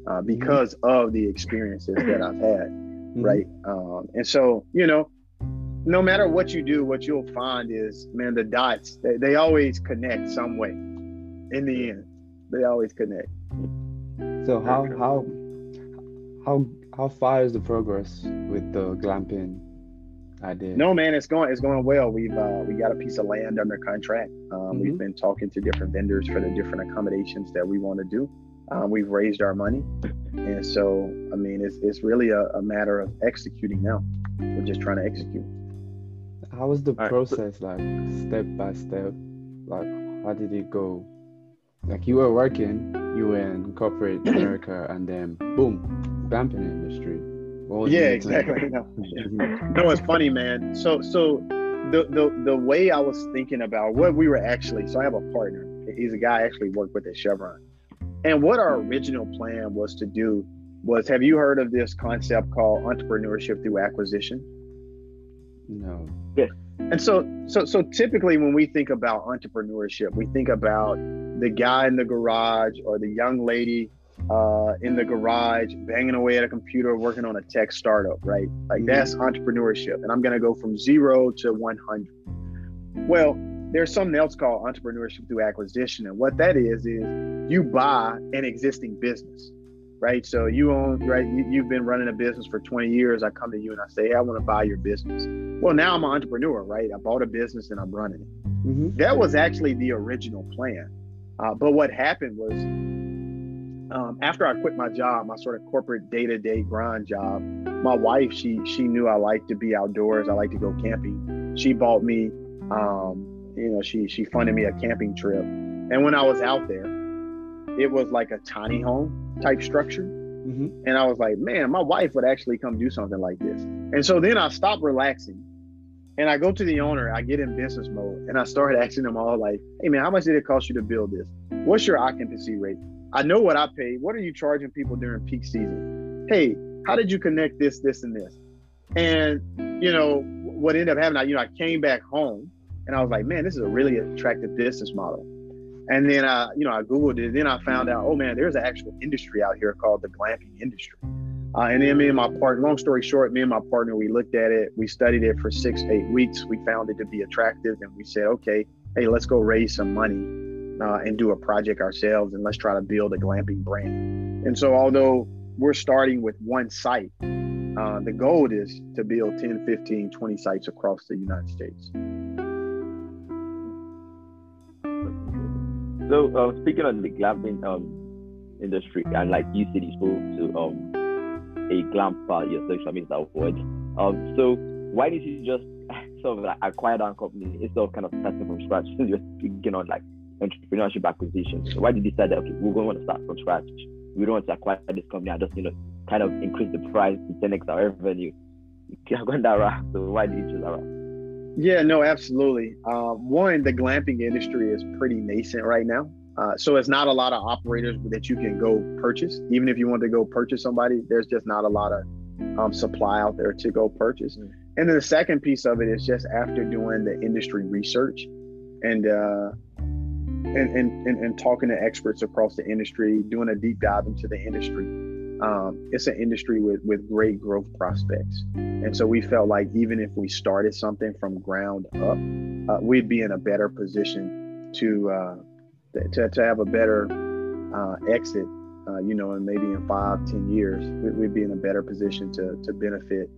uh, mm-hmm. because of the experiences that i've had mm-hmm. right um, and so you know no matter what you do what you'll find is man the dots they, they always connect some way in the end they always connect
so how how how how far is the progress with the glamping I did.
No, man, it's going it's going well. We've uh, we got a piece of land under contract. Um, mm-hmm. We've been talking to different vendors for the different accommodations that we want to do. Um, we've raised our money, and so I mean, it's it's really a, a, matter of executing now. We're just trying to execute.
How was the process like, step by step? Like, how did it go? Like you were working, you were in corporate America, and then boom, glamping industry
yeah, exactly. No. no, it's funny, man. So, so the, the the way I was thinking about what we were actually. So I have a partner. He's a guy I actually worked with at Chevron, and what our original plan was to do was. Have you heard of this concept called entrepreneurship through acquisition?
No.
Yeah. And so, so, so typically when we think about entrepreneurship, we think about the guy in the garage or the young lady uh, in the garage, banging away at a computer, working on a tech startup, right? Like that's mm-hmm. entrepreneurship. And I'm going to go from zero to 100. Well, there's something else called entrepreneurship through acquisition. And what that is, is you buy an existing business, right? So you own, right? You, have been running a business for 20 years. I come to you and I say, hey, I want to buy your business. Well, now I'm an entrepreneur, right? I bought a business and I'm running it. Mm-hmm. That was actually the original plan. Uh, but what happened was um, after I quit my job, my sort of corporate day to day grind job, my wife she she knew I like to be outdoors. I like to go camping. She bought me, um, you know, she she funded me a camping trip. And when I was out there, it was like a tiny home type structure. Mm-hmm. And I was like, man, my wife would actually come do something like this. And so then I stopped relaxing and I go to the owner, I get in business mode, and I started asking them all like, hey man, how much did it cost you to build this? What's your occupancy rate? I know what I pay. What are you charging people during peak season? Hey, how did you connect this, this, and this? And you know what ended up happening? I, you know, I came back home and I was like, man, this is a really attractive business model. And then I, you know, I googled it. Then I found out, oh man, there's an actual industry out here called the glamping industry. Uh, and then me and my partner, long story short, me and my partner, we looked at it, we studied it for six, eight weeks. We found it to be attractive, and we said, okay, hey, let's go raise some money uh, and do a project ourselves and let's try to build a glamping brand. And so, although we're starting with one site, uh, the goal is to build 10, 15, 20 sites across the United States.
So, uh, speaking on the glamping um, industry, and like you said, you spoke to um, a glamper yourself, I mean, that word. Um, so, why did you just sort of like acquire that company instead of kind of starting from scratch since you're speaking on like entrepreneurship acquisition. So why did you decide that okay, we're going to start from scratch? We don't want to acquire this company I just you know kind of increase the price to 10x our revenue. You're going that route. So why did you choose that route?
Yeah, no, absolutely. Uh, one, the glamping industry is pretty nascent right now. Uh, so it's not a lot of operators that you can go purchase. Even if you want to go purchase somebody, there's just not a lot of um, supply out there to go purchase. Mm-hmm. And then the second piece of it is just after doing the industry research and uh, and, and, and, and, talking to experts across the industry, doing a deep dive into the industry. Um, it's an industry with, with great growth prospects. And so we felt like even if we started something from ground up, uh, we'd be in a better position to, uh, to, to have a better uh, exit, uh, you know, and maybe in five, ten years, we'd be in a better position to, to benefit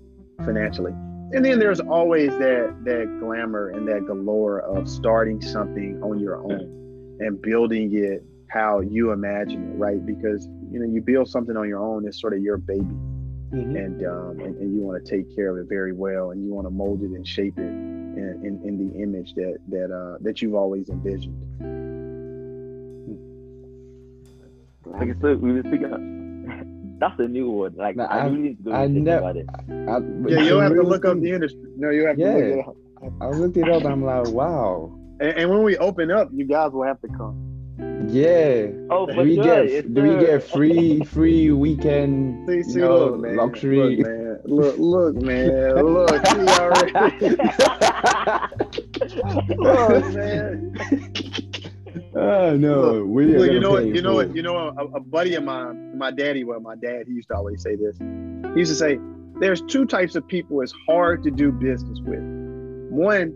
financially. And then there's always that that glamour and that galore of starting something on your own and building it how you imagine it, right? Because you know you build something on your own, it's sort of your baby, mm-hmm. and, um, and, and you want to take care of it very well, and you want to mold it and shape it in, in, in the image that that uh, that you've always envisioned.
Like I said, we just were speaking. That's a new word. Like I, I really need to go I think about it.
I, yeah, you'll have to look up the industry. No, you have
yeah,
to look
it up. I looked it up. I'm like, wow.
And, and, when we open up, you guys will have to come.
Yeah.
Oh,
do we
sure.
get do we get free free weekend see, see, you know, look, man. luxury?
Look, man. Look, look, man. Look, he already. look, man.
Oh no,
look, look you know what? You know what? You know a, a buddy of mine, my daddy. Well, my dad, he used to always say this. He used to say, "There's two types of people it's hard to do business with. One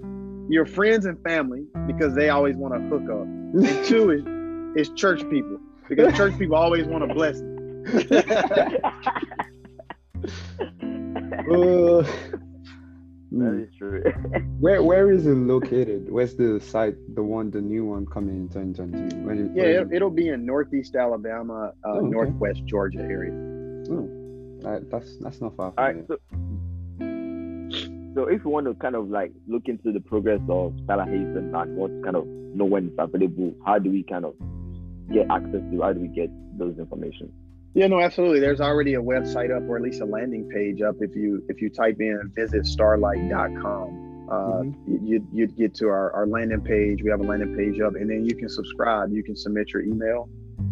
your friends and family because they always want to hook up. And two is is church people because church people always want a blessing.
uh, that is true.
where where is it located? Where's the site? The one, the new one coming in 2022? When
yeah, it, it'll be in Northeast Alabama, uh, oh, okay. Northwest Georgia area.
Oh, that, that's that's not far.
All right, so so if you want to kind of like look into the progress of Starlight Haven and want to kind of know when it's available, how do we kind of get access to? How do we get those information?
Yeah, no, absolutely. There's already a website up, or at least a landing page up. If you if you type in visit starlight.com, uh, mm-hmm. you, you'd get to our, our landing page. We have a landing page up, and then you can subscribe. You can submit your email,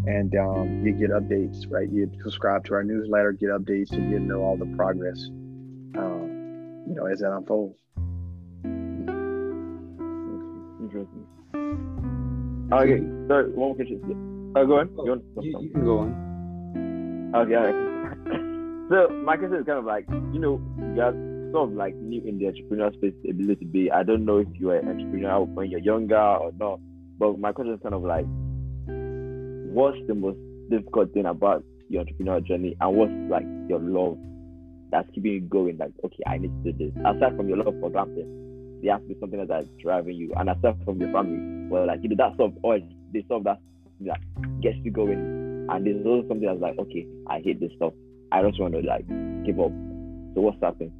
and um, you get updates. Right, you subscribe to our newsletter, get updates, and you know all the progress. Um, you know, as that unfolds.
Okay, sorry, one more question. Oh, go on.
Oh, you, you, you, can go on.
Okay. so my question is kind of like, you know, you are sort of like new in the entrepreneurial space a little bit. I don't know if you are an entrepreneur when you're younger or not, but my question is kind of like, what's the most difficult thing about your entrepreneurial journey, and what's like your love that's keeping you going. Like, okay, I need to do this. Aside from your love for glamping, there has to be something that's driving you. And aside from your family, well, like you know, that of or the stuff that like gets you going. And there's also something that's like, okay, I hate this stuff. I don't want to like give up. So what's happening?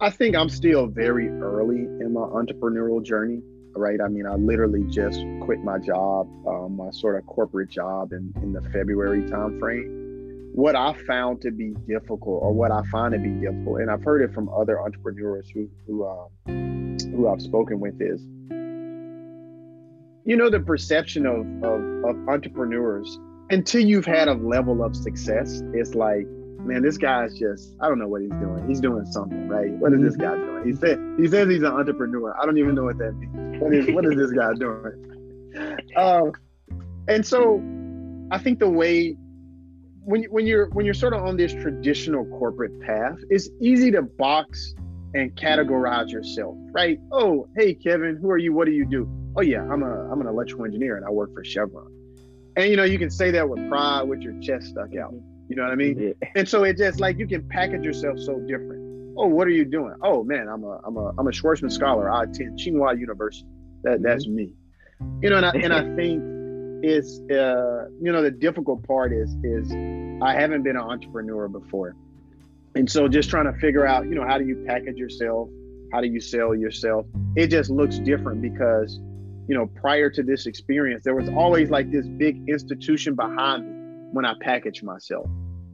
I think I'm still very early in my entrepreneurial journey, right? I mean, I literally just quit my job, um, my sort of corporate job in, in the February timeframe what I found to be difficult, or what I find to be difficult, and I've heard it from other entrepreneurs who who um, who I've spoken with is, you know, the perception of, of of entrepreneurs until you've had a level of success, it's like, man, this guy's just I don't know what he's doing. He's doing something, right? What is this guy doing? He said he says he's an entrepreneur. I don't even know what that means. What is what is this guy doing? Um, and so I think the way when when you're when you're sort of on this traditional corporate path, it's easy to box and categorize yourself, right? Oh, hey Kevin, who are you? What do you do? Oh yeah, I'm a I'm an electrical engineer and I work for Chevron. And you know, you can say that with pride, with your chest stuck out. You know what I mean? Yeah. And so it just like you can package yourself so different. Oh, what are you doing? Oh man, I'm a I'm a I'm a Schwarzman scholar. I attend Tsinghua University. That mm-hmm. that's me. You know, and I and I think it's uh you know the difficult part is is I haven't been an entrepreneur before. And so just trying to figure out, you know, how do you package yourself? How do you sell yourself? It just looks different because, you know, prior to this experience, there was always like this big institution behind me when I package myself.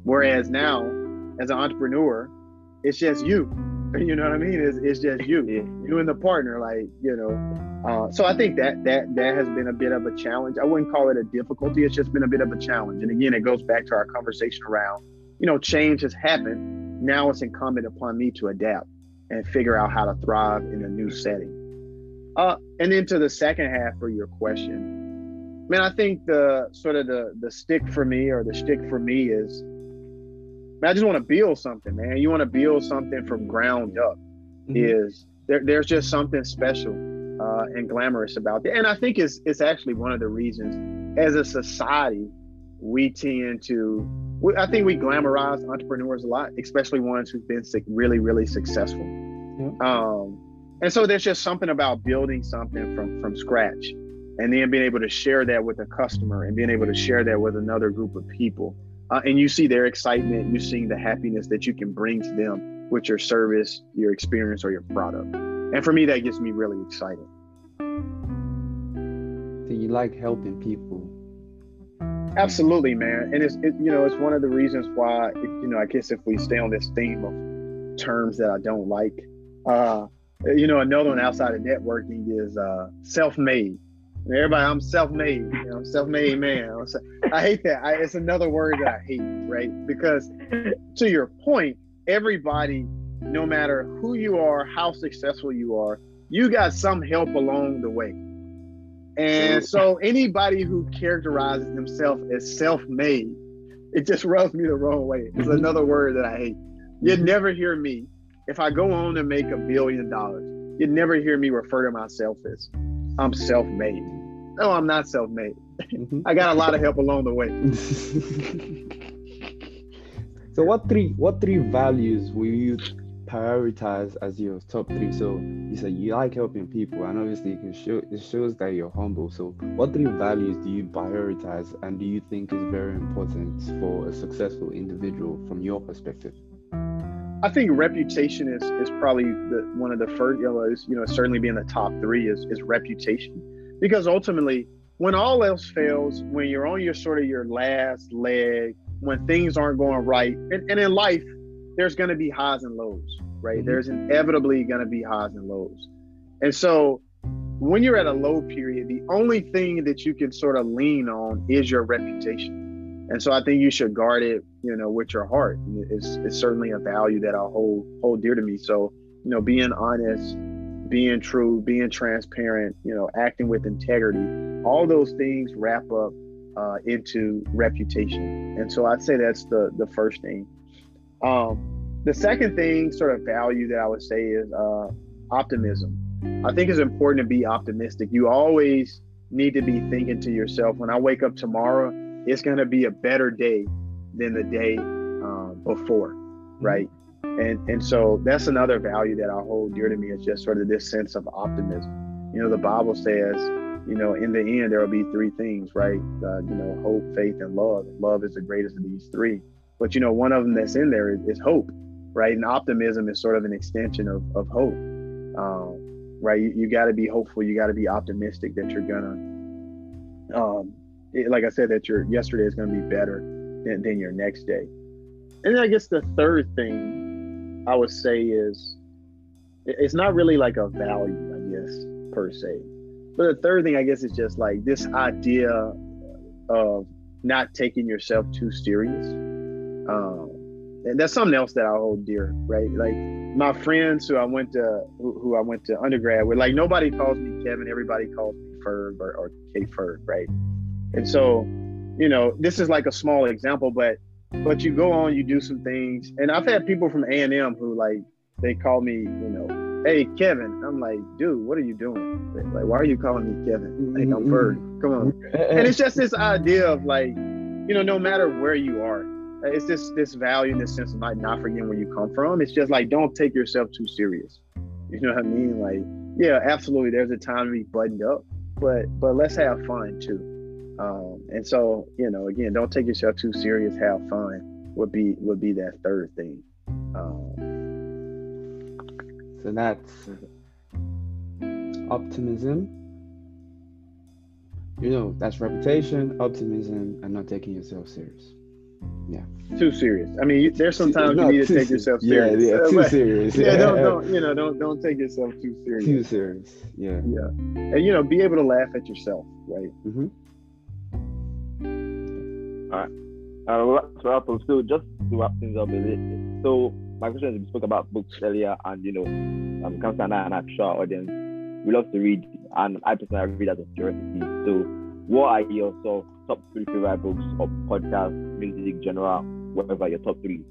Whereas now, as an entrepreneur, it's just you. You know what I mean? It's, it's just you, you and the partner. Like you know, uh, so I think that that that has been a bit of a challenge. I wouldn't call it a difficulty. It's just been a bit of a challenge. And again, it goes back to our conversation around, you know, change has happened. Now it's incumbent upon me to adapt and figure out how to thrive in a new setting. Uh, and then to the second half of your question, man, I think the sort of the the stick for me or the stick for me is, I just want to build something, man. You want to build something from ground up. Mm-hmm. Is there, there's just something special uh, and glamorous about it, and I think it's it's actually one of the reasons as a society we tend to. We, I think we glamorize entrepreneurs a lot, especially ones who've been really really successful. Mm-hmm. Um, and so there's just something about building something from from scratch and then being able to share that with a customer and being able to share that with another group of people uh, and you see their excitement. You see the happiness that you can bring to them with your service your experience or your product. And for me that gets me really excited.
Do you like helping people.
Absolutely man. And it's it, you know it's one of the reasons why it, you know i guess if we stay on this theme of terms that i don't like uh you know another one outside of networking is uh self-made Everybody, I'm self-made. You know, self-made man. I hate that. I, it's another word that I hate, right? Because to your point, everybody, no matter who you are, how successful you are, you got some help along the way. And so anybody who characterizes themselves as self-made, it just rubs me the wrong way. It's mm-hmm. another word that I hate. You'd mm-hmm. never hear me if I go on to make a billion dollars. You'd never hear me refer to myself as I'm self-made. No, I'm not self-made. Mm-hmm. I got a lot of help along the way.
so what three what three values will you prioritize as your top three? So you said you like helping people, and obviously it can show it shows that you're humble. So what three values do you prioritize, and do you think is very important for a successful individual from your perspective?
I think reputation is is probably the one of the first. You know, is, you know certainly being the top three is is reputation, because ultimately, when all else fails, when you're on your sort of your last leg, when things aren't going right, and, and in life, there's going to be highs and lows, right? Mm-hmm. There's inevitably going to be highs and lows, and so when you're at a low period, the only thing that you can sort of lean on is your reputation and so I think you should guard it, you know, with your heart. It's, it's certainly a value that I hold hold dear to me. So, you know, being honest, being true, being transparent, you know, acting with integrity, all those things wrap up uh, into reputation. And so I'd say that's the the first thing. Um, the second thing, sort of value that I would say is uh, optimism. I think it's important to be optimistic. You always need to be thinking to yourself, when I wake up tomorrow, it's going to be a better day than the day um, before, mm-hmm. right? And and so that's another value that I hold dear to me is just sort of this sense of optimism. You know, the Bible says, you know, in the end there will be three things, right? Uh, you know, hope, faith, and love. Love is the greatest of these three. But you know, one of them that's in there is, is hope, right? And optimism is sort of an extension of of hope. Um, right? You, you got to be hopeful. You got to be optimistic that you're gonna um, like I said, that your yesterday is going to be better than, than your next day. And then I guess the third thing I would say is it's not really like a value, I guess, per se. But the third thing, I guess, is just like this idea of not taking yourself too serious. Um, and that's something else that I hold dear, right? Like my friends who I went to, who, who I went to undergrad with, like nobody calls me Kevin, everybody calls me Ferg or, or K Ferg, right? And so, you know, this is like a small example, but but you go on, you do some things, and I've had people from A and M who like they call me, you know, hey Kevin. I'm like, dude, what are you doing? Like, why are you calling me Kevin? Like, I'm mm-hmm. Ferg. Come on. And it's just this idea of like, you know, no matter where you are, it's this this value in this sense of like not forgetting where you come from. It's just like don't take yourself too serious. You know what I mean? Like, yeah, absolutely. There's a time to be buttoned up, but but let's have fun too. Um, and so, you know, again, don't take yourself too serious. Have fun would be would be that third thing. Um,
so that's optimism. You know, that's reputation, optimism, and not taking yourself serious. Yeah.
Too serious. I mean, there's sometimes you need to take yourself
serious. Yeah, yeah, too serious.
Yeah, don't, don't, you know, don't, don't take yourself too serious.
Too serious. Yeah.
Yeah. And you know, be able to laugh at yourself, right?
Mm-hmm.
All right. Uh, so Apple, so just to wrap things up a bit. So my question is, we spoke about books earlier, and you know, um, Kamsa and I'm sure our audience we love to read, and I personally read as a curiosity. So, what are your of top three favorite books or podcasts, music, genre, whatever your top three?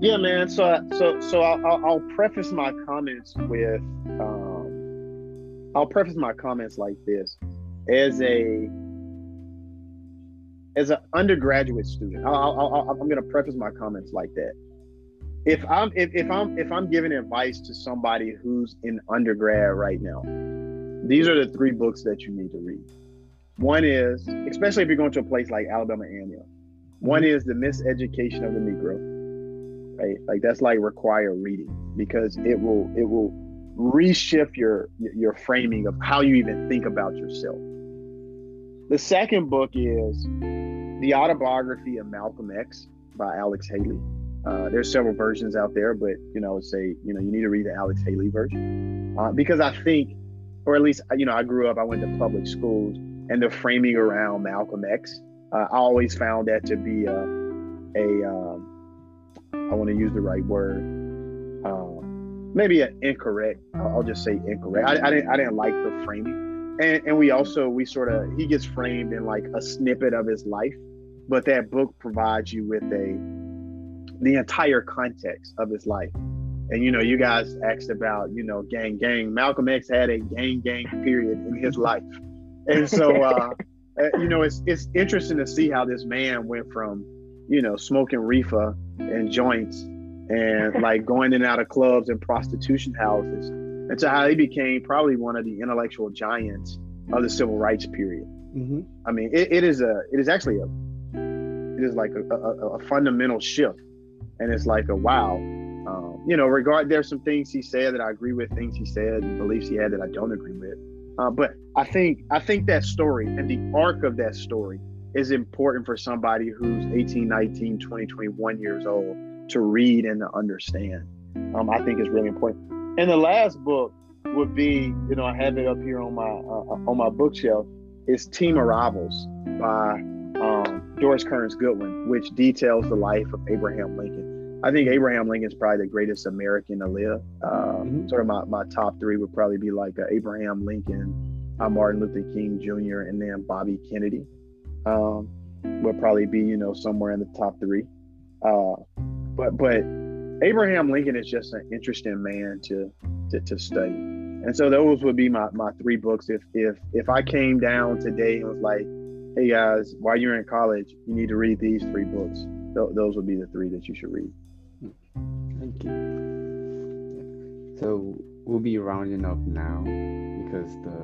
Yeah, man. So, so, so I'll, I'll preface my comments with, um, I'll preface my comments like this: as a as an undergraduate student, i am going to preface my comments like that. If I'm if, if I'm if I'm giving advice to somebody who's in undergrad right now, these are the three books that you need to read. One is, especially if you're going to a place like Alabama A&M, one is the Miseducation of the Negro. Right, like that's like required reading because it will it will reshift your your framing of how you even think about yourself. The second book is the autobiography of Malcolm X by Alex Haley. Uh, there's several versions out there, but you know, say you know you need to read the Alex Haley version uh, because I think, or at least you know, I grew up, I went to public schools, and the framing around Malcolm X, uh, I always found that to be a, a um, I want to use the right word, um, maybe an incorrect. I'll just say incorrect. I, I didn't I didn't like the framing, and and we also we sort of he gets framed in like a snippet of his life but that book provides you with a the entire context of his life. And you know, you guys asked about, you know, gang gang. Malcolm X had a gang gang period in his life. And so uh, uh, you know, it's it's interesting to see how this man went from, you know, smoking reefer and joints and like going in and out of clubs and prostitution houses and to how he became probably one of the intellectual giants of the civil rights period.
Mm-hmm.
I mean, it, it is a it is actually a it is like a, a, a fundamental shift. And it's like a wow um, you know regard there's some things he said that i agree with things he said and beliefs he had that i don't agree with. Uh, but i think i think that story and the arc of that story is important for somebody who's 18 19 20 21 years old to read and to understand. Um, i think is really important. And the last book would be you know i have it up here on my uh, on my bookshelf is Team of Rivals by um, Doris Kearns Goodwin, which details the life of Abraham Lincoln. I think Abraham Lincoln is probably the greatest American to live. Uh, mm-hmm. Sort of my, my top three would probably be like uh, Abraham Lincoln, uh, Martin Luther King Jr., and then Bobby Kennedy. Um, would probably be you know somewhere in the top three. Uh, but but Abraham Lincoln is just an interesting man to to, to study. And so those would be my, my three books. If if if I came down today and was like, hey guys, while you're in college, you need to read these three books. Th- those would be the three that you should read.
Thank you. So we'll be rounding up now because the